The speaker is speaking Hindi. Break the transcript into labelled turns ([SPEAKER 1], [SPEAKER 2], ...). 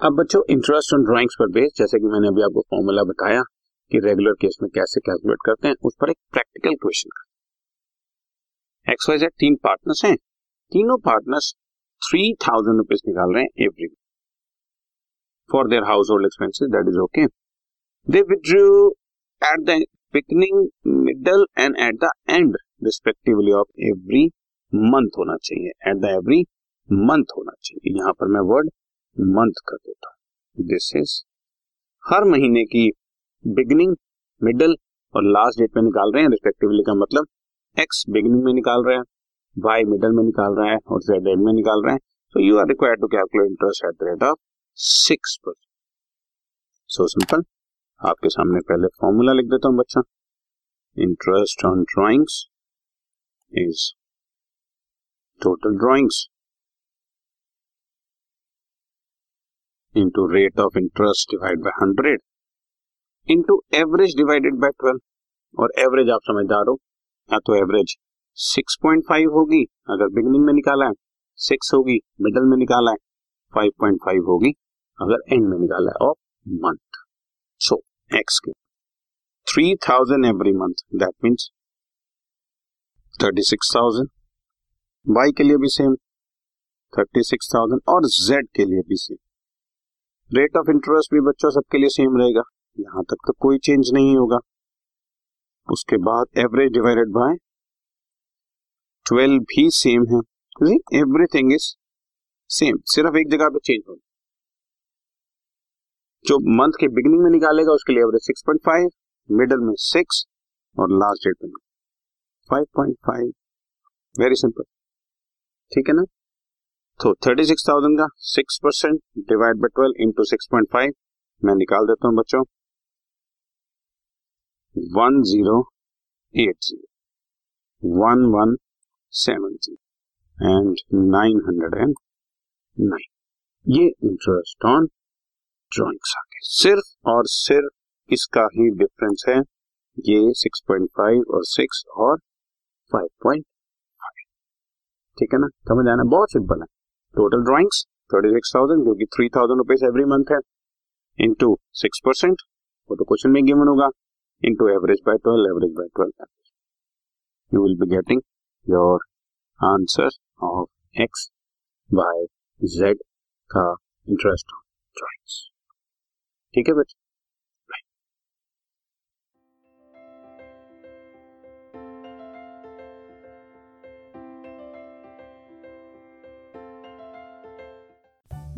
[SPEAKER 1] अब बच्चों इंटरेस्ट ऑन ड्राइंग्स पर बेस जैसे कि मैंने अभी आपको फॉर्मूला बताया कि रेगुलर केस में कैसे कैलकुलेट करते हैं, उस पर एक practical question X Y Z तीन पार्टनर्स हैं। तीनों पार्टनर्स थ्री थाउज़ेंड रुपीज़ निकाल रहे हैं every for their household expenses that is okay they withdrew at the beginning middle and at the end respectively of every month होना चाहिए। एट द एवरी मंथ होना चाहिए। यहाँ पर मैं वर्ड मंथ कर देता हूँ। दिस इज़ हर महीने की बिगनिंग मिडल और लास्ट डेट में निकाल रहे हैं रिस्पेक्टिवली का मतलब एक्स बिगनिंग में निकाल रहे हैं वाई मिडल में निकाल रहा है और जेड एंड में निकाल रहे हैं। So you are required to calculate interest at the rate of six percent so simple आपके सामने पहले फॉर्मूला लिख देता हूँ बच्चा। Interest on drawings is total drawings into rate of interest divide by hundred into average divided by twelve और एवरेज आप समझदार हो या तो एवरेज 6.5 होगी अगर बिगनिंग में निकाला है सिक्स होगी मिडल में निकाला है 5.5 होगी अगर एंड में निकाला है ऑफ़ मंथ सो एक्स के 3000 every month that means 36,000 Y के लिए भी सेम 36,000 और जेड के लिए भी सेम रेट ऑफ़ इंटरेस्ट भी बच्चों सबके लिए सेम रहेगा। यहाँ तक तो कोई चेंज नहीं होगा। उसके बाद एवरेज डिवाइडेड बाय 12 भी सेम है। एवरीथिंग इज़ सेम सिर्फ़ एक जगह पे चेंज होगा। जो मंथ के बिगिनिंग में निकालेगा, उसके लिए एवरेज 6.5 मिडल में 6 और लास्ट डेट में 5.5 वेरी सिंपल ठीक है ना? तो 36,000 का 6 percent divide by twelve into six point five मैं निकाल देता हूँ बच्चों। One zero eight zero one one seven zero and nine hundred and nine ये इंटरेस्ट ऑन ड्रॉइंग्स सिर्फ़ और सिर्फ़ इसका ही डिफरेंस है। ये 6.5 और 6 और 5.5 ठीक है ना? समझ आना बहुत सिंपल है। Total drawings thirty six thousand जो कि three thousand rupees every month है इंटू सिक्स परसेंट वो तो क्वेश्चन में गिवन होगा into average by twelve average by twelve you will be getting your answer of X by Z का इंटरेस्ट ऑन ड्रॉइंग्स ठीक है बच्चे